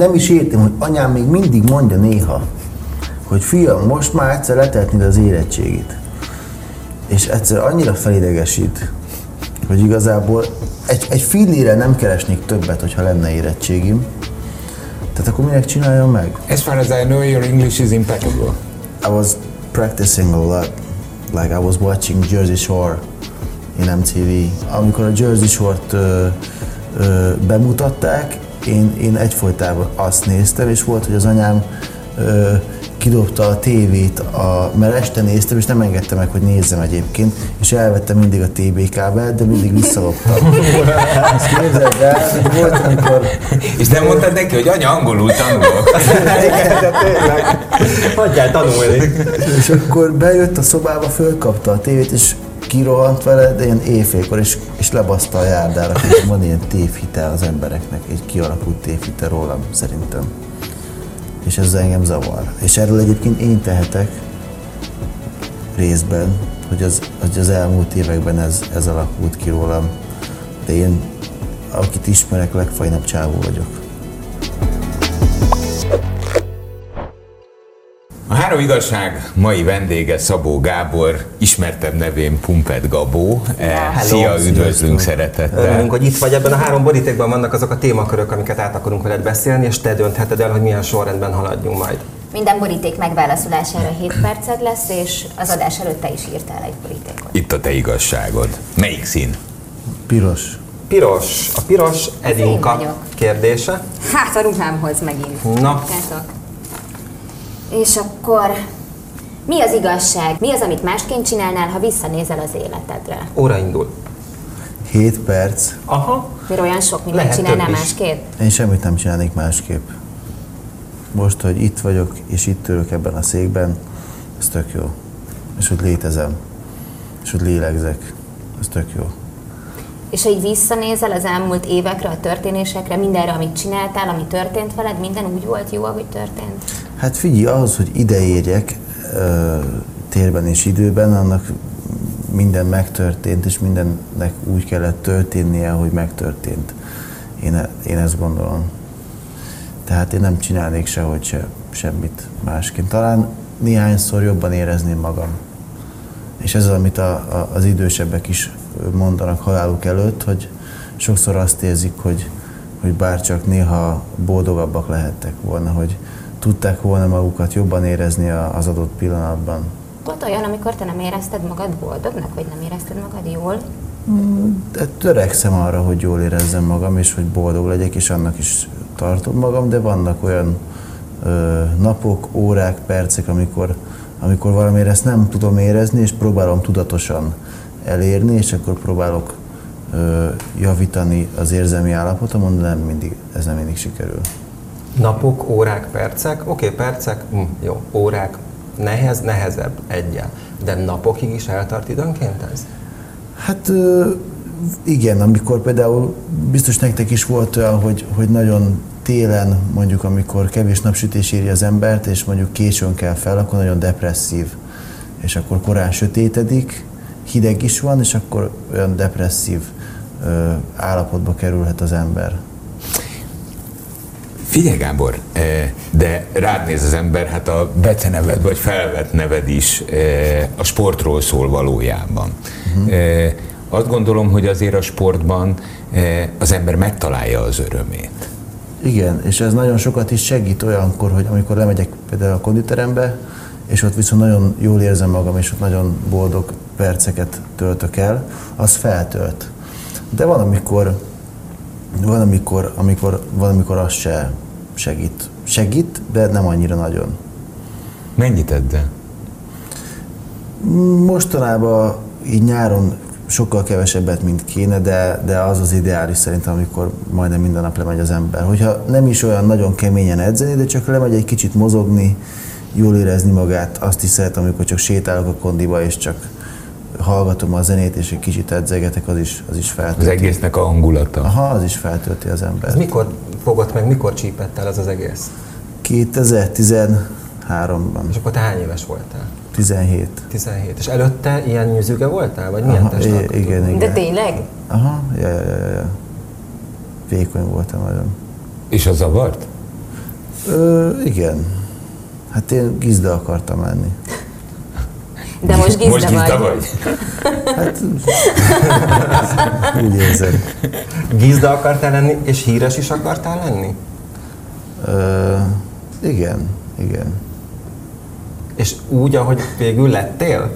nem is értem, hogy anyám még mindig mondja néha, hogy fiam, most már egyszer letetnéd az érettségit. És egyszer annyira felidegesít, hogy igazából egy, egy fillére nem keresnék többet, hogyha lenne érettségim. Tehát akkor minek csináljam meg? As far as I know, your English is impeccable. I was practicing a lot. Like I was watching Jersey Shore in MTV. Amikor a Jersey Shore-t ö, ö, bemutatták, én, én egyfolytában azt néztem, és volt, hogy az anyám ö, kidobta a tévét, a, mert este néztem, és nem engedte meg, hogy nézzem egyébként, és elvettem mindig a TB kábelt, de mindig visszaloptam. Ezt képzeld el, volt, amikor... És nem mondtad neki, hogy anya, angolul tanulok. Hagyjál tanulni. És akkor bejött a szobába, fölkapta a tévét, és kirohant vele, de ilyen éjfélkor, és, és lebaszta a járdára, hogy van ilyen tévhitel az embereknek, egy kialakult tévhitel rólam, szerintem. És ez engem zavar. És erről egyébként én tehetek részben, hogy az, hogy az elmúlt években ez, ez alakult ki rólam. De én, akit ismerek, legfajnabb csávó vagyok. Három igazság mai vendége Szabó Gábor, ismertebb nevén Pumpet Gabó. Eh, Szia, üdvözlünk szeretettel. Örülünk, hogy itt vagy ebben a három borítékban vannak azok a témakörök, amiket át akarunk veled beszélni, és te döntheted el, hogy milyen sorrendben haladjunk majd. Minden boríték megválaszolására 7 perced lesz, és az adás előtt te is írtál egy borítékot. Itt a te igazságod. Melyik szín? Piros. Piros. A piros Edinka vagyok. kérdése. Hát a ruhámhoz megint. Na. Látok. És akkor mi az igazság? Mi az, amit másként csinálnál, ha visszanézel az életedre? Óra indul. 7 perc. Aha. Mert olyan sok mindent Lehet csinálnál több is. másképp? Én semmit nem csinálnék másképp. Most, hogy itt vagyok, és itt ülök ebben a székben, ez tök jó. És hogy létezem. És hogy lélegzek. Ez tök jó. És ha így visszanézel az elmúlt évekre, a történésekre, mindenre, amit csináltál, ami történt veled, minden úgy volt jó, ahogy történt? Hát figyelj, ahhoz, hogy ide érjek ö, térben és időben, annak minden megtörtént, és mindennek úgy kellett történnie, hogy megtörtént. Én, e- én ezt gondolom. Tehát én nem csinálnék sehogy se, semmit másként. Talán néhányszor jobban érezném magam. És ez az, amit a, a, az idősebbek is mondanak haláluk előtt, hogy sokszor azt érzik, hogy, hogy bárcsak néha boldogabbak lehettek volna, hogy tudták volna magukat jobban érezni az adott pillanatban. Volt olyan, amikor te nem érezted magad boldognak, vagy nem érezted magad jól? De törekszem arra, hogy jól érezzem magam, és hogy boldog legyek, és annak is tartom magam, de vannak olyan ö, napok, órák, percek, amikor, amikor valamire ezt nem tudom érezni, és próbálom tudatosan elérni, és akkor próbálok ö, javítani az érzelmi állapotomon, de nem mindig, ez nem mindig sikerül. Napok, órák, percek. Oké, percek, hm, jó. Órák, nehez, nehezebb egyel. De napokig is eltart időnként ez? Hát igen, amikor például biztos nektek is volt olyan, hogy, hogy nagyon télen, mondjuk amikor kevés napsütés éri az embert, és mondjuk későn kell fel, akkor nagyon depresszív. És akkor korán sötétedik, hideg is van, és akkor olyan depresszív ö, állapotba kerülhet az ember. Figyelj Gábor, eh, de rád néz az ember, hát a beceneved vagy felvett neved is eh, a sportról szól valójában. Uh-huh. Azt gondolom, hogy azért a sportban az ember megtalálja az örömét. Igen, és ez nagyon sokat is segít olyankor, hogy amikor lemegyek például a konditerembe, és ott viszont nagyon jól érzem magam, és ott nagyon boldog perceket töltök el, az feltölt. De van, amikor, van, amikor, amikor, van, amikor az se segít. Segít, de nem annyira nagyon. Mennyit edde? Mostanában így nyáron sokkal kevesebbet, mint kéne, de, de az az ideális szerintem, amikor majdnem minden nap lemegy az ember. Hogyha nem is olyan nagyon keményen edzeni, de csak lemegy egy kicsit mozogni, jól érezni magát, azt is szeretem, amikor csak sétálok a kondiba, és csak hallgatom a zenét, és egy kicsit edzegetek, az is, az is Az feltölti. egésznek a hangulata. Aha, az is feltölti az Ez ember. mikor fogott meg, mikor csípett el ez az egész? 2013-ban, És akkor te hány éves voltál? 17. 17. És előtte ilyen nyüzüge voltál? Vagy milyen Aha, i- testalkatú? igen, igen. De tényleg? Aha, ja, ja, ja, ja. Vékony voltam nagyon. És az zavart? Ö, igen. Hát én gizda akartam lenni. De most gizda Most gizda vagy? Hát úgy érzem. Gizda akartál lenni, és híres is akartál lenni? Ö, igen, igen. És úgy, ahogy végül lettél?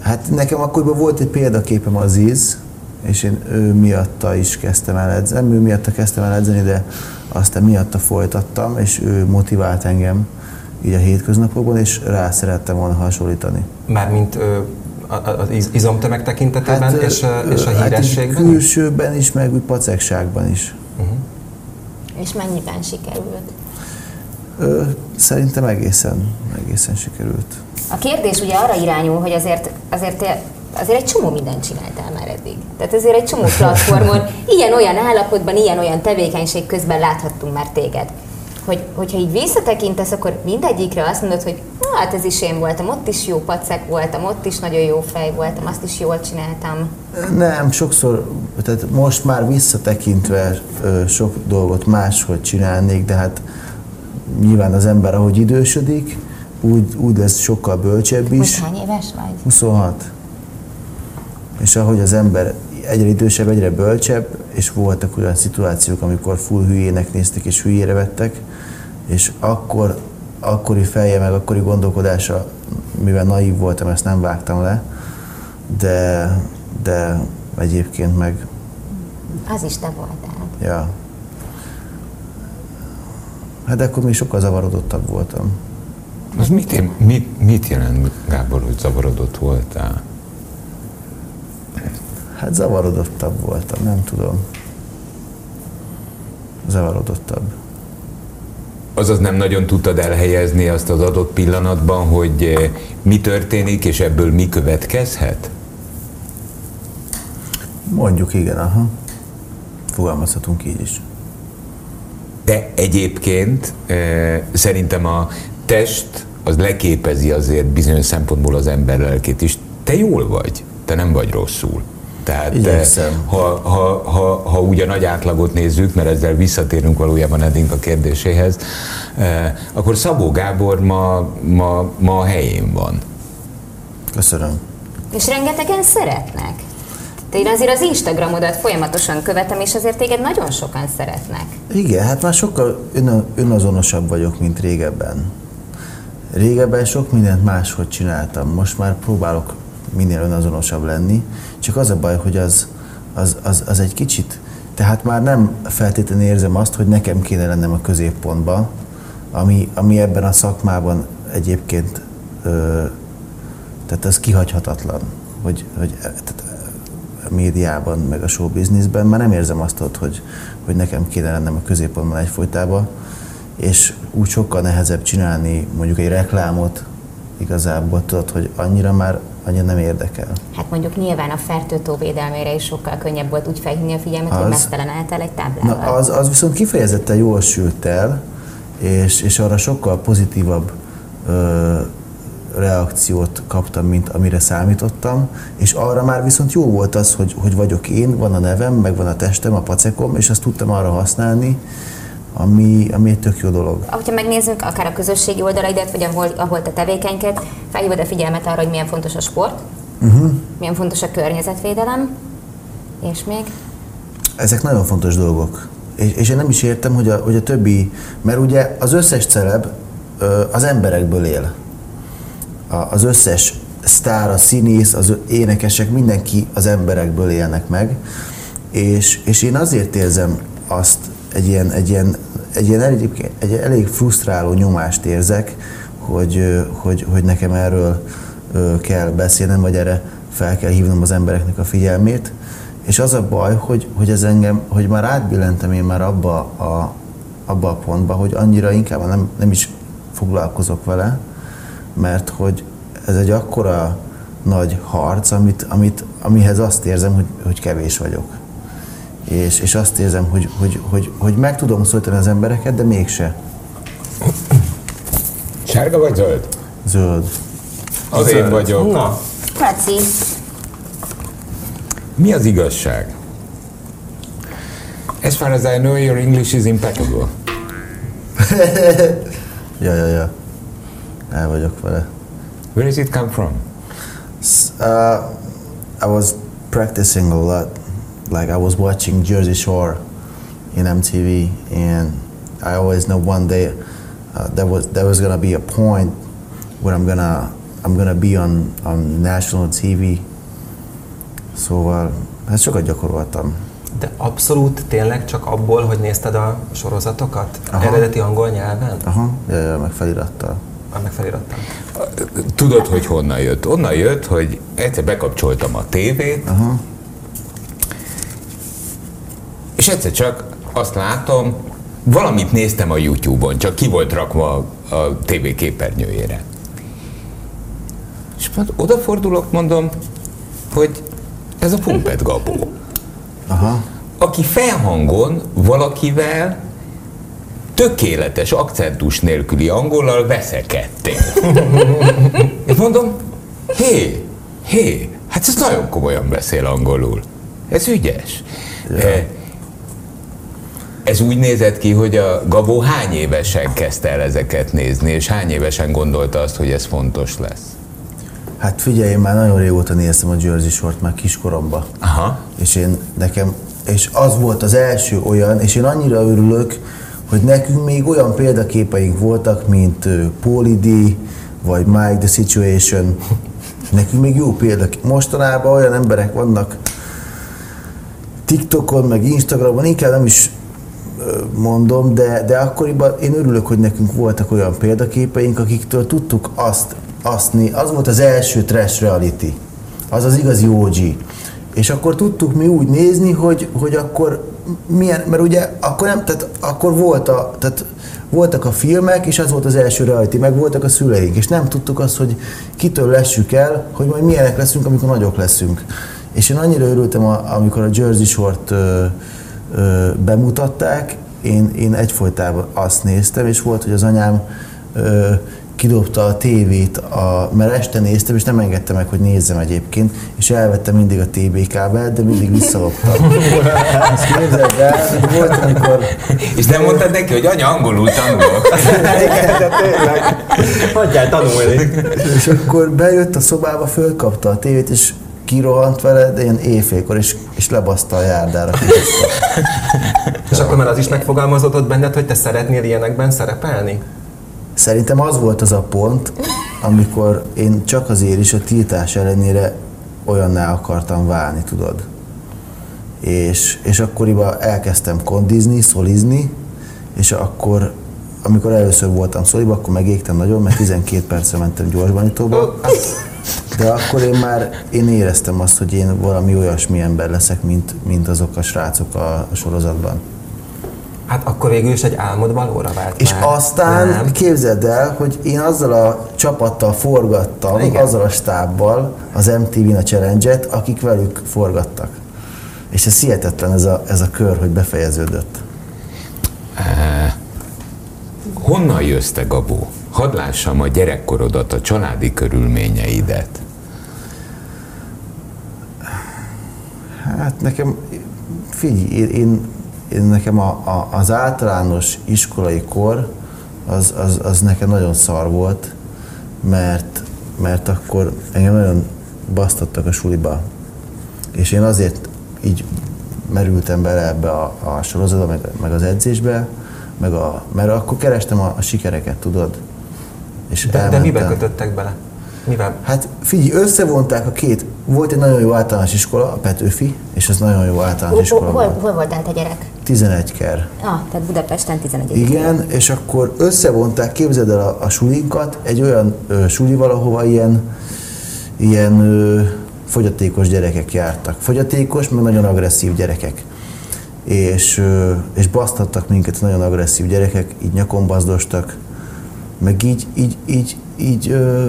Hát nekem akkoriban volt egy példaképem az Íz, és én ő miatta is kezdtem el edzeni, ő miatta kezdtem el edzeni, de aztán miatta folytattam, és ő motivált engem így a hétköznapokban, és rá szerettem volna hasonlítani. Mármint ö, az iz- izomtömeg tekintetében hát, és, a, és a hát hírességben? is? külsőben is, meg úgy pacekságban is. És mennyiben sikerült? Ö, szerintem egészen, egészen sikerült. A kérdés ugye arra irányul, hogy azért, azért, te- azért egy csomó mindent csináltál már eddig. Tehát azért egy csomó platformon, ilyen-olyan állapotban, ilyen-olyan tevékenység közben láthattunk már téged. Hogy, hogyha így visszatekintesz, akkor mindegyikre azt mondod, hogy "Na, hát ez is én voltam, ott is jó pacek voltam, ott is nagyon jó fej voltam, azt is jól csináltam. Nem, sokszor, tehát most már visszatekintve sok dolgot máshogy csinálnék, de hát nyilván az ember, ahogy idősödik, úgy, úgy lesz sokkal bölcsebb Most is. hány éves vagy? 26. És ahogy az ember egyre idősebb, egyre bölcsebb, és voltak olyan szituációk, amikor full hülyének néztek és hülyére vettek, és akkor, akkori feje, meg akkori gondolkodása, mivel naív voltam, ezt nem vágtam le, de, de egyébként meg, Az is te voltál. ja. Hát de akkor még sokkal zavarodottabb voltam. Az mit, mit, mit jelent, Gábor, hogy zavarodott voltál? Hát zavarodottabb voltam, nem tudom. Zavarodottabb. Azaz nem nagyon tudtad elhelyezni azt az adott pillanatban, hogy eh, mi történik, és ebből mi következhet? Mondjuk igen, aha. Fogalmazhatunk így is. De egyébként eh, szerintem a test az leképezi azért bizonyos szempontból az ember lelkét is. Te jól vagy, te nem vagy rosszul. Tehát eh, Igyekszem. ha, ha, ha, ha úgy a nagy átlagot nézzük, mert ezzel visszatérünk valójában Edink a kérdéséhez, eh, akkor Szabó Gábor ma, ma, ma a helyén van. Köszönöm. És rengetegen szeretnek. Te én azért az Instagramodat folyamatosan követem, és azért téged nagyon sokan szeretnek. Igen, hát már sokkal ön, önazonosabb vagyok, mint régebben. Régebben sok mindent máshogy csináltam, most már próbálok minél önazonosabb lenni, csak az a baj, hogy az, az, az, az egy kicsit, tehát már nem feltétlenül érzem azt, hogy nekem kéne lennem a középpontban, ami, ami ebben a szakmában egyébként, ö, tehát ez kihagyhatatlan, hogy, hogy tehát a médiában, meg a showbizniszben, már nem érzem azt ott, hogy, hogy nekem kéne lennem a középpontban egyfolytában, és úgy sokkal nehezebb csinálni mondjuk egy reklámot, igazából tudod, hogy annyira már annyira nem érdekel. Hát mondjuk nyilván a fertőtó védelmére is sokkal könnyebb volt úgy felhívni a figyelmet, hogy Az- mesztelen álltál egy Na, táblával. az, az viszont kifejezetten jól sült el, és, és arra sokkal pozitívabb ö, reakciót kaptam, mint amire számítottam, és arra már viszont jó volt az, hogy, hogy vagyok én, van a nevem, meg van a testem, a pacekom, és azt tudtam arra használni, ami, ami egy tök jó dolog. Ahogyha megnézzünk akár a közösségi oldalaidat, vagy ahol, ahol te tevékenykedsz, felhívod a figyelmet arra, hogy milyen fontos a sport, uh-huh. milyen fontos a környezetvédelem, és még Ezek nagyon fontos dolgok. És, és én nem is értem, hogy a, hogy a többi, mert ugye az összes celeb az emberekből él. A, az összes sztár, a színész, az énekesek, mindenki az emberekből élnek meg. És, és én azért érzem azt, egy ilyen, egy ilyen, egy ilyen elég, egy elég frusztráló nyomást érzek, hogy, hogy, hogy nekem erről kell beszélnem, vagy erre fel kell hívnom az embereknek a figyelmét. És az a baj, hogy, hogy ez engem, hogy már átbillentem én már abba a, abba a pontba, hogy annyira inkább nem, nem is foglalkozok vele, mert hogy ez egy akkora nagy harc, amit, amit, amihez azt érzem, hogy, hogy kevés vagyok. És, és azt érzem, hogy, hogy, hogy, hogy meg tudom szólítani az embereket, de mégse. Sárga vagy zöld? Zöld. Az én vagyok. Na, Laci, Mi az igazság? As far as I know, your English is impeccable. ja, ja, ja. El vagyok vele. Where does it come from? S- Uh, I was practicing a lot. Like I was watching Jersey Shore in MTV, and I always know one day uh, there was there was gonna be a point where I'm gonna I'm gonna be on on national TV. Szóval hát sokat gyakoroltam. De abszolút tényleg csak abból, hogy nézted a sorozatokat? Aha. Eredeti angol nyelven? Aha, ja, ja, meg felirattal. Ah, Meg felirattam. Tudod, hogy honnan jött? Onnan jött, hogy egyszer bekapcsoltam a tévét, Aha. És egyszer csak azt látom, valamit néztem a YouTube-on, csak ki volt rakva a tévé képernyőjére. És majd odafordulok, mondom, hogy ez a Pumpet Gabó, Aha. aki felhangon valakivel tökéletes akcentus nélküli angollal veszekedtél. És mondom, hé, hé, hát ez nagyon komolyan beszél angolul. Ez ügyes. Eh, Ez úgy nézett ki, hogy a Gabó hány évesen kezdte el ezeket nézni, és hány évesen gondolta azt, hogy ez fontos lesz. Hát figyelj, én már nagyon régóta néztem a Jersey Short, már kiskoromban. Aha. És én nekem, és az volt az első olyan, és én annyira örülök, hogy nekünk még olyan példaképeink voltak, mint ö, Paulie D, vagy Mike The Situation. Nekünk még jó példák. Mostanában olyan emberek vannak TikTokon, meg Instagramon, inkább nem is mondom, de, de akkoriban én örülök, hogy nekünk voltak olyan példaképeink, akiktől tudtuk azt, azt az volt az első trash reality, az az igazi OG. És akkor tudtuk mi úgy nézni, hogy, hogy akkor milyen, mert ugye akkor nem, tehát akkor volt a, tehát voltak a filmek, és az volt az első reality, meg voltak a szüleink, és nem tudtuk azt, hogy kitől lessük el, hogy majd milyenek leszünk, amikor nagyok leszünk. És én annyira örültem, amikor a Jersey Short ö, ö, bemutatták, én, én egyfolytában azt néztem, és volt, hogy az anyám ö, kidobta a tévét, a, mert este néztem, és nem engedte meg, hogy nézzem egyébként, és elvettem mindig a TB kábelt, de mindig visszaloptam. Ezt képzeld el, volt, amikor És nem mondtad neki, hogy anya, angolul tanulok. Hagyjál tanulni. És akkor bejött a szobába, fölkapta a tévét, és kirohant vele, de ilyen éjfélkor, és, és lebaszta a járdára. És akkor már az is megfogalmazódott benned, hogy te szeretnél ilyenekben szerepelni? Szerintem az volt az a pont, amikor én csak azért is a tiltás ellenére olyanná akartam válni, tudod. És, és akkoriban elkezdtem kondizni, szolizni, és akkor, amikor először voltam szoliba, akkor megégtem nagyon, mert 12 percre mentem gyorsbanítóba. De akkor én már én éreztem azt, hogy én valami olyasmi ember leszek, mint, mint azok a srácok a, a sorozatban. Hát akkor végül is egy álmod valóra vált És már. aztán Nem. képzeld el, hogy én azzal a csapattal forgattam, Igen. Azzal a stábbal az MTV-n a challenge akik velük forgattak. És ez hihetetlen ez a, ez a kör, hogy befejeződött. Honnan jössz te, Gabó? Hadd lássam a gyerekkorodat, a családi körülményeidet. Hát nekem, figyelj, én, én, én nekem a, a, az általános iskolai kor az, az, az nekem nagyon szar volt, mert, mert akkor engem nagyon basztattak a suliba. És én azért így merültem bele ebbe a, a sorozatba, meg, meg az edzésbe, meg a, mert akkor kerestem a, a sikereket, tudod? És De, de mibe elmentem. kötöttek bele? Mivel? Hát figyelj, összevonták a két. Volt egy nagyon jó általános iskola, a Petőfi, és ez nagyon jó általános iskola hol, volt. hol voltál te gyerek? 11 ker. Ah, tehát Budapesten 11. Igen, és akkor összevonták, képzeld el a, a sulinkat egy olyan ö, sulival, ahova ilyen, ilyen ö, fogyatékos gyerekek jártak. Fogyatékos, meg nagyon agresszív gyerekek. És, ö, és basztattak minket nagyon agresszív gyerekek, így nyakon bazdostak, meg így, így, így, így ö,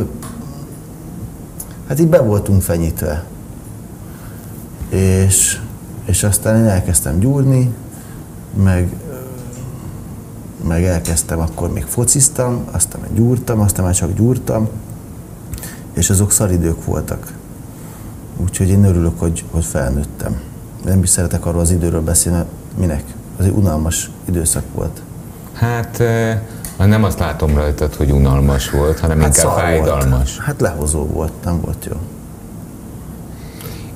hát így be voltunk fenyítve. És, és aztán én elkezdtem gyúrni, meg, meg elkezdtem, akkor még fociztam, aztán meg gyúrtam, aztán már csak gyúrtam, és azok szaridők voltak. Úgyhogy én örülök, hogy, hogy felnőttem. Nem is szeretek arról az időről beszélni, minek? Az egy unalmas időszak volt. Hát Hát nem azt látom rajtad, hogy unalmas volt, hanem hát inkább fájdalmas. Volt. Hát lehozó volt, nem volt jó.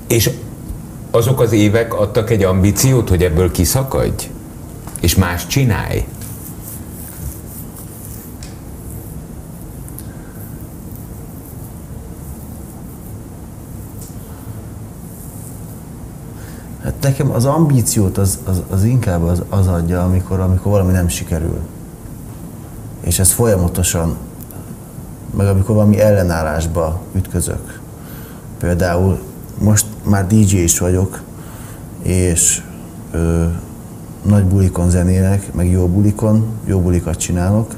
És azok az évek adtak egy ambíciót, hogy ebből kiszakadj? És más csinálj? Hát nekem az ambíciót az, az, az inkább az, az adja, amikor, amikor valami nem sikerül. És ez folyamatosan, meg amikor valami ellenállásba ütközök. Például most már DJ is vagyok, és ö, nagy bulikon zenélek, meg jó bulikon, jó bulikat csinálok,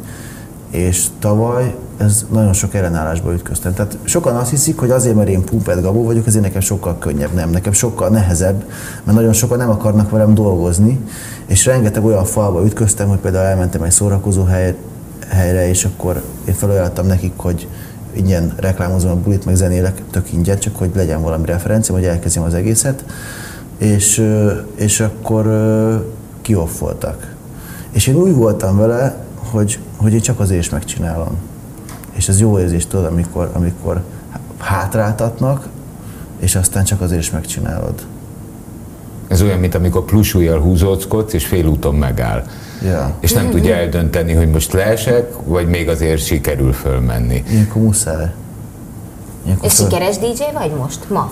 és tavaly ez nagyon sok ellenállásba ütköztem. Tehát sokan azt hiszik, hogy azért, mert én Pumpet Gabó vagyok, ezért nekem sokkal könnyebb. Nem, nekem sokkal nehezebb, mert nagyon sokan nem akarnak velem dolgozni, és rengeteg olyan falba ütköztem, hogy például elmentem egy szórakozó hely, helyre, és akkor én felajánlottam nekik, hogy ingyen reklámozom a bulit, meg zenélek, tök ingyen, csak hogy legyen valami referencia, hogy elkezdjem az egészet, és, és akkor kioffoltak. És én úgy voltam vele, hogy, hogy én csak azért is megcsinálom. És ez jó érzés, tudod, amikor, amikor hátráltatnak, és aztán csak azért is megcsinálod. Ez olyan, mint amikor plusújjal húzóckodsz, és félúton megáll. Ja. És nem tudja eldönteni, hogy most leesek, vagy még azért sikerül fölmenni. Ilyenkor muszáj. Ilyenkor és föl... sikeres DJ vagy most, ma?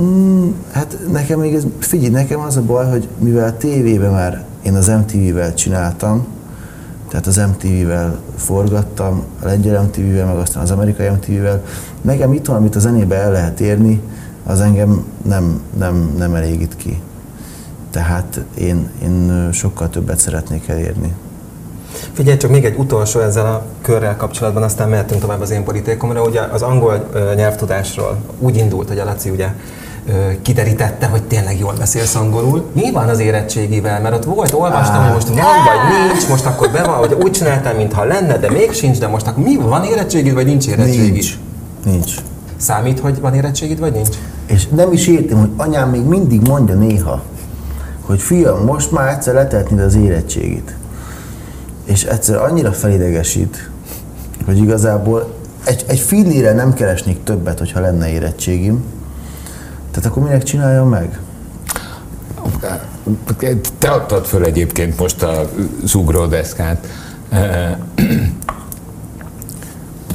Mm, hát nekem még ez, figyelj, nekem az a baj, hogy mivel a tévében már én az MTV-vel csináltam, tehát az MTV-vel forgattam, a lengyel MTV-vel, meg aztán az amerikai MTV-vel. Nekem itt van, amit a zenébe el lehet érni, az engem nem, nem, nem elégít ki. Tehát én, én sokkal többet szeretnék elérni. Figyelj csak még egy utolsó ezzel a körrel kapcsolatban, aztán mehetünk tovább az én politikumra. Ugye az angol nyelvtudásról úgy indult, hogy a Laci ugye kiderítette, hogy tényleg jól beszélsz angolul. Mi van az érettségivel? Mert ott volt, olvastam, hogy most van vagy nincs, most akkor be van, hogy úgy csináltam, mintha lenne, de még sincs, de most akkor mi van érettségid, vagy nincs érettségid? Nincs. Nincs. Számít, hogy van érettségid, vagy nincs? És nem is értem, hogy anyám még mindig mondja néha, hogy fiam, most már egyszer letetni az érettségit. És egyszer annyira felidegesít, hogy igazából egy, egy fillére nem keresnék többet, hogyha lenne érettségim, tehát akkor minek csináljam meg? Te adtad föl egyébként most a ugródeszkát.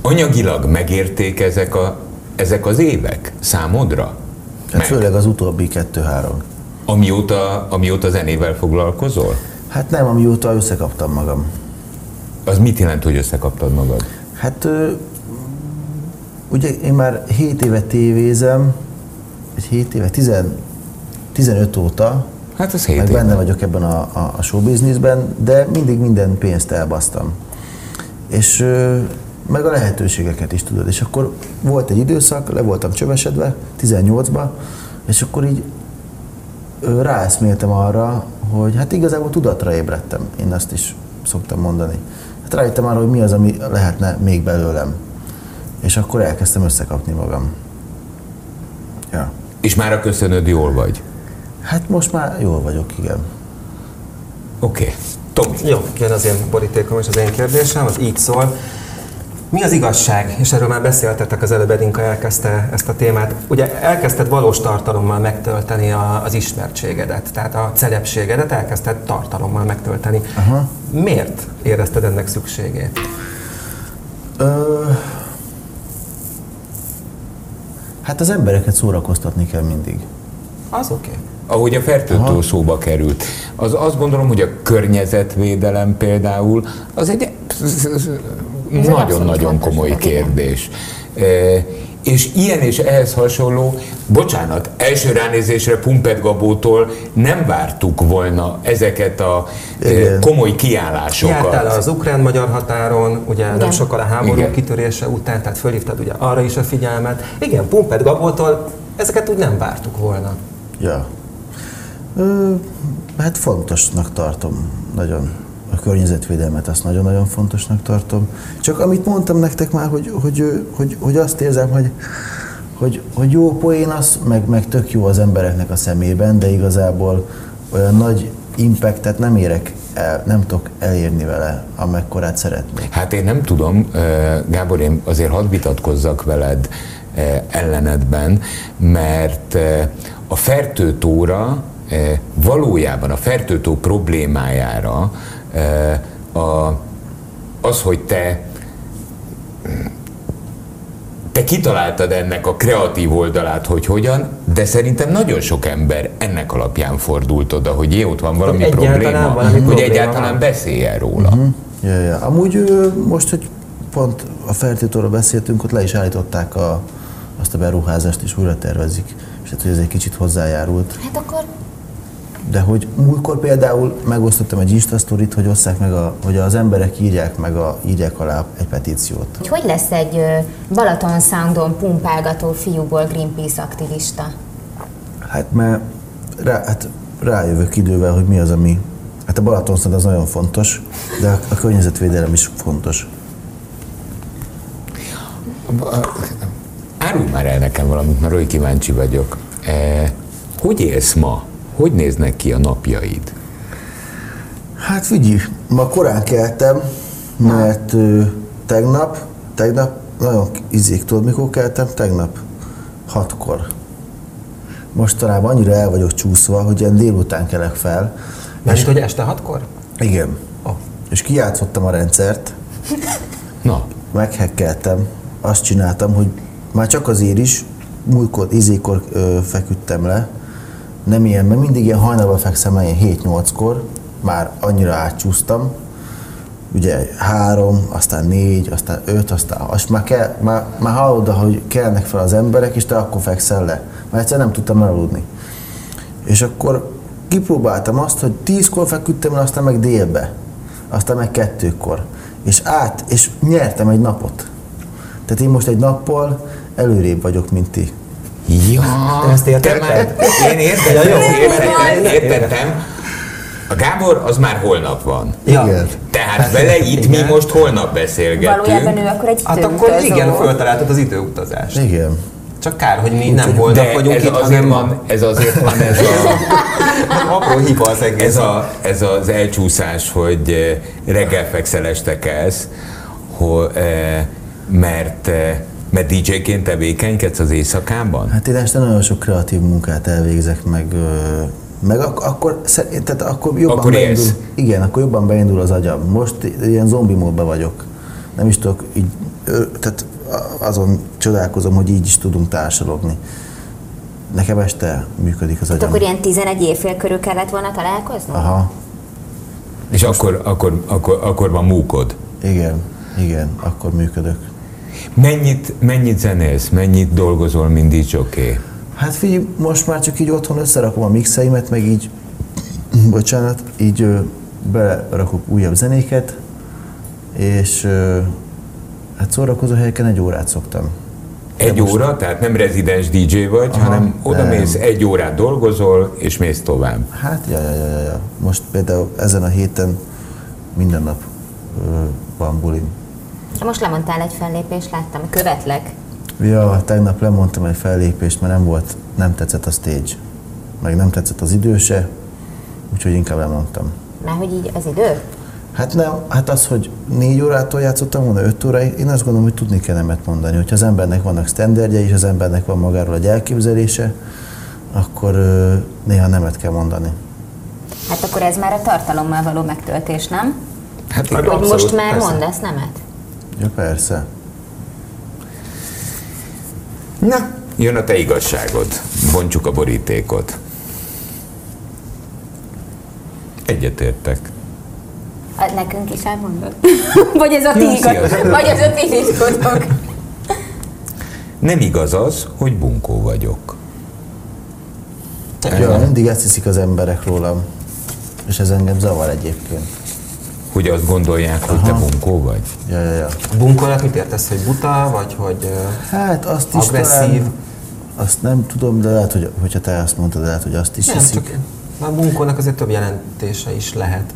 Anyagilag megérték ezek, a, ezek az évek számodra? Hát főleg az utóbbi kettő-három. Amióta, amióta zenével foglalkozol? Hát nem, amióta összekaptam magam. Az mit jelent, hogy összekaptad magad? Hát ugye én már 7 éve tévézem, egy 7 éve, 10, 15 óta, hát ez 7 meg éve. benne vagyok ebben a, a, a showbizniszben, de mindig minden pénzt elbasztam. És meg a lehetőségeket is tudod. És akkor volt egy időszak, le voltam csövesedve, 18-ba, és akkor így ráeszméltem arra, hogy hát igazából tudatra ébredtem, én azt is szoktam mondani. Hát rájöttem arra, hogy mi az, ami lehetne még belőlem. És akkor elkezdtem összekapni magam. Ja. És már a köszönöd jól vagy? Hát most már jól vagyok, igen. Oké. Okay. Tomi. Jó, jön az én borítékom és az én kérdésem, az így szól. Mi az igazság? És erről már beszéltetek az előbb, Edinka elkezdte ezt a témát. Ugye elkezdted valós tartalommal megtölteni a, az ismertségedet, tehát a celebségedet elkezdted tartalommal megtölteni. Aha. Miért érezted ennek szükségét? Ö... Hát az embereket szórakoztatni kell mindig. Az oké. Okay ahogy a fertőtől szóba került. Az azt gondolom, hogy a környezetvédelem például az egy nagyon-nagyon komoly kérdés. E, és ilyen és ehhez hasonló, bocsánat, első ránézésre Pumpet Gabótól nem vártuk volna ezeket a e, Igen. komoly kiállásokat. Jártál az ukrán-magyar határon, ugye Igen. nem sokkal a háború Igen. kitörése után, tehát fölhívtad ugye arra is a figyelmet. Igen, Pumpet Gabótól ezeket úgy nem vártuk volna. Ja. Ö, hát fontosnak tartom, nagyon a környezetvédelmet azt nagyon-nagyon fontosnak tartom. Csak amit mondtam nektek már, hogy, hogy, hogy, hogy azt érzem, hogy, hogy, hogy jó poén az, meg, meg tök jó az embereknek a szemében, de igazából olyan nagy impactet nem érek el, nem tudok elérni vele, amekkorát szeretnék. Hát én nem tudom, Gábor, én azért hadd vitatkozzak veled ellenedben, mert a fertőtóra valójában a fertőtó problémájára a, az, hogy te te kitaláltad ennek a kreatív oldalát, hogy hogyan, de szerintem nagyon sok ember ennek alapján fordult oda, hogy jé, ott van valami hogy probléma, valami hogy probléma egyáltalán van. beszéljen róla. Uh-huh. Ja, ja. Amúgy most, hogy pont a feltétóról beszéltünk, ott le is állították a, azt a beruházást, és újra tervezik. És hát, hogy ez egy kicsit hozzájárult. Hát akkor De hogy múltkor például megosztottam egy Insta sztorit, hogy osszák meg, a, hogy az emberek írják meg a, írják alá egy petíciót. hogy, hogy lesz egy Balaton Soundon pumpálgató fiúból Greenpeace aktivista? Hát mert rá, hát rájövök idővel, hogy mi az, ami... Hát a Balatonszad az nagyon fontos, de a, a környezetvédelem is fontos. Árulj már el nekem valamit, mert olyan kíváncsi vagyok. E, hogy élsz ma? Hogy néznek ki a napjaid? Hát figyelj, ma korán keltem, mert ö, tegnap, tegnap, nagyon izék, tudod mikor keltem? Tegnap, hatkor. Mostanában annyira el vagyok csúszva, hogy ilyen délután kelek fel. Mert hogy este hatkor? Igen. Oh. És kijátszottam a rendszert, Na, meghekkeltem, azt csináltam, hogy már csak azért is, múltkor, izékor ö, feküdtem le, nem ilyen, mert mindig ilyen hajnalban fekszem el, ilyen 7-8-kor, már annyira átcsúsztam, ugye három, aztán négy, aztán öt, aztán azt már, kell, már, már hallod, hogy kelnek fel az emberek, és te akkor fekszel le. Mert egyszer nem tudtam elaludni. És akkor kipróbáltam azt, hogy tízkor feküdtem el, aztán meg délbe, aztán meg kettőkor. És át, és nyertem egy napot. Tehát én most egy nappal előrébb vagyok, mint ti. Ja, Te ezt értetted? Én értettem, Ja, jó. értettem, értettem. A Gábor az már holnap van. Ja. Igen. Tehát vele itt mi Igen. most holnap beszélgetünk. Valójában ő akkor egy Hát akkor igen, föltaláltad az időutazást. Igen. Csak kár, hogy mi nem holnap De vagyunk ez itt, azért hanem van, ez azért van ez a, apró hiba az egész. ez, a, ez az elcsúszás, hogy eh, reggel fekszel, este kelsz, eh, mert, eh, mert DJ-ként tevékenykedsz az éjszakában? Hát én este nagyon sok kreatív munkát elvégzek, meg, meg ak- akkor, tehát akkor jobban Akkor beindul, élsz. igen, akkor jobban beindul az agyam. Most ilyen zombi módban vagyok. Nem is tudok így, tehát azon csodálkozom, hogy így is tudunk társalogni. Nekem este működik az agyam. akkor ilyen 11 évfél körül kellett volna találkoznunk? Aha, És akkor, akkor, akkor, akkor van múkod. igen, igen, akkor működök. Mennyit, mennyit zenélsz, mennyit dolgozol, mint DJ jockey? Hát figyelj, most már csak így otthon összerakom a mixeimet, meg így, bocsánat, így ö, berakok újabb zenéket, és ö, hát szórakozó helyeken egy órát szoktam. Egy óra, tehát nem rezidens DJ vagy, Aha, hanem oda nem. mész, egy órát dolgozol, és mész tovább. Hát, ja, ja, ja, ja. Most például ezen a héten minden nap ö, van bulim. Most lemondtál egy fellépést, láttam, követlek. Ja, tegnap lemondtam egy fellépést, mert nem volt, nem tetszett a stage. Meg nem tetszett az időse, úgyhogy inkább lemondtam. Már hogy így az idő? Hát nem, hát az, hogy négy órától játszottam volna, öt óráig, én azt gondolom, hogy tudni kell nemet mondani. Hogyha az embernek vannak sztenderdje, és az embernek van magáról egy elképzelése, akkor néha nemet kell mondani. Hát akkor ez már a tartalommal való megtöltés, nem? Hát Hát Abszolút, most már persze. mondasz nemet? Ja, persze. Na, jön a te igazságod. Bontsuk a borítékot. Egyetértek. Hát nekünk is elmondod? Vagy ez a ti igaz? Vagy ez a ti titkotok? Nem igaz az, hogy bunkó vagyok. Ja, mindig ezt hiszik az emberek rólam. És ez engem zavar egyébként. Hogy azt gondolják, hogy te bunkó vagy? Ja, ja, ja. Bunkolnak mit értesz, hogy buta, vagy hogy Hát azt is Agresszív. talán, azt nem tudom, de lehet, hogy, hogyha te azt mondtad, lehet, hogy azt is nem, hiszik. csak a bunkolnak azért több jelentése is lehet.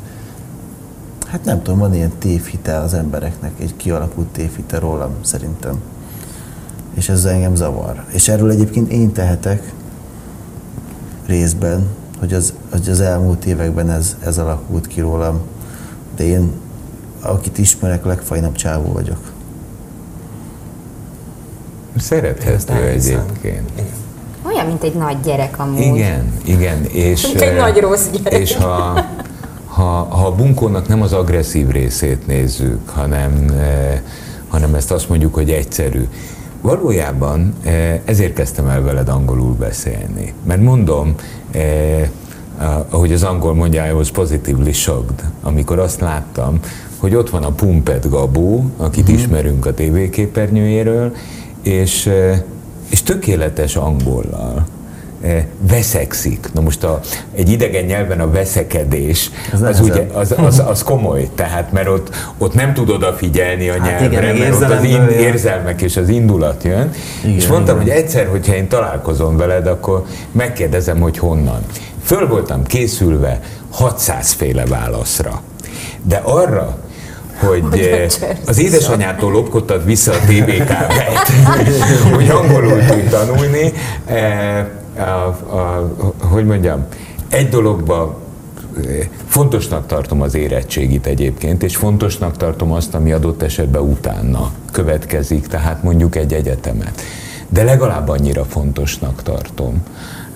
Hát nem tudom, van ilyen tévhite az embereknek, egy kialakult tévhite rólam szerintem. És ez engem zavar. És erről egyébként én tehetek részben, hogy az hogy az elmúlt években ez, ez alakult ki rólam. De én, akit ismerek, legfajnabb csávó vagyok. Szerethető egyébként. Igen. Olyan, mint egy nagy gyerek amúgy. Igen, igen. És, Mint egy nagy rossz gyerek. És ha, ha, ha a bunkónak nem az agresszív részét nézzük, hanem, hanem ezt azt mondjuk, hogy egyszerű. Valójában ezért kezdtem el veled angolul beszélni. Mert mondom, ahogy az angol mondja, I was positively shocked, amikor azt láttam, hogy ott van a Pumpet Gabó, akit mm. ismerünk a tévéképernyőjéről, és, eh, és tökéletes angollal veszekszik. Na most a, egy idegen nyelven a veszekedés, Az az, ugye, az, az, az komoly, tehát mert ott, ott nem tud odafigyelni a Hát nyelvre, igen, mert ott az in, érzelmek és az indulat jön. Igen, és mondtam, igen. hogy egyszer, hogyha én találkozom veled, akkor megkérdezem, hogy honnan. Föl voltam készülve 600 féle válaszra. De arra, hogy eh, az édesanyától lopkodtad vissza a TV kábelt, hogy angolul tudj tanulni, eh, a, a, hogy mondjam, egy dologban eh, fontosnak tartom az érettségit egyébként, és fontosnak tartom azt, ami adott esetben utána következik, tehát mondjuk egy egyetemet. De legalább annyira fontosnak tartom,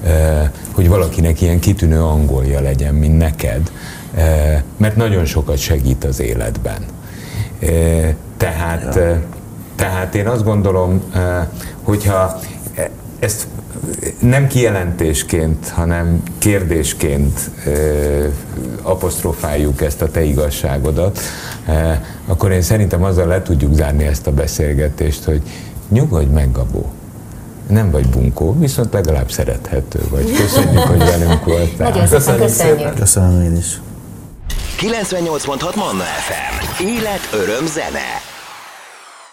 eh, hogy valakinek ilyen kitűnő angolja legyen, mint neked, eh, mert nagyon sokat segít az életben. Eh, Tehát, eh, tehát én azt gondolom, hogyha eh, ezt nem kijelentésként, hanem kérdésként apostrofáljuk ezt a te igazságodat, akkor én szerintem azzal le tudjuk zárni ezt a beszélgetést, hogy nyugodj meg, Gabó. Nem vagy bunkó, viszont legalább szerethető vagy. Köszönjük, hogy velünk voltál. Nagyon szépen Köszönjük. Köszönöm én is. 98.6 Manna FM. Élet, öröm, zene.